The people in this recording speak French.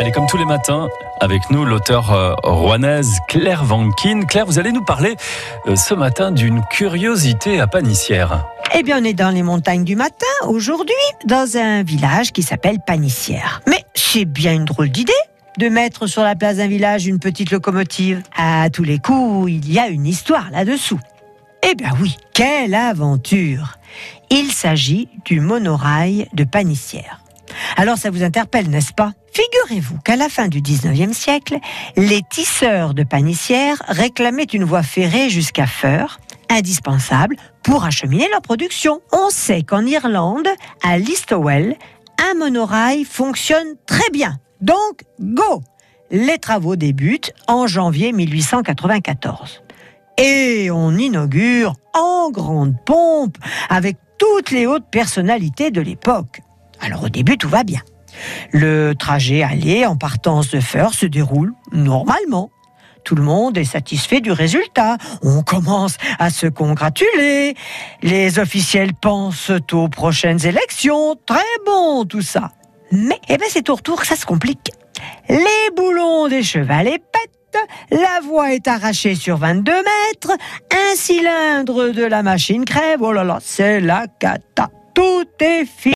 Allez, comme tous les matins, avec nous l'auteur euh, rouennaise Claire Vankin. Claire, vous allez nous parler euh, ce matin d'une curiosité à Panissière. Eh bien, on est dans les montagnes du matin, aujourd'hui, dans un village qui s'appelle Panissière. Mais c'est bien une drôle d'idée de mettre sur la place d'un village une petite locomotive. À tous les coups, il y a une histoire là-dessous. Eh bien oui, quelle aventure Il s'agit du monorail de Panissière. Alors ça vous interpelle, n'est-ce pas? Figurez-vous qu'à la fin du 19e siècle, les tisseurs de Panissière réclamaient une voie ferrée jusqu'à Feur, indispensable pour acheminer leur production. On sait qu'en Irlande, à Listowel, un monorail fonctionne très bien. Donc, go Les travaux débutent en janvier 1894. Et on inaugure en grande pompe avec toutes les hautes personnalités de l'époque. Alors au début, tout va bien. Le trajet aller en partance de Feur se déroule normalement. Tout le monde est satisfait du résultat. On commence à se congratuler. Les officiels pensent aux prochaines élections. Très bon tout ça. Mais eh ben, c'est au retour que ça se complique. Les boulons des chevalets pètent, la voie est arrachée sur 22 mètres, un cylindre de la machine crève. Oh là là, c'est la cata. Tout est fini.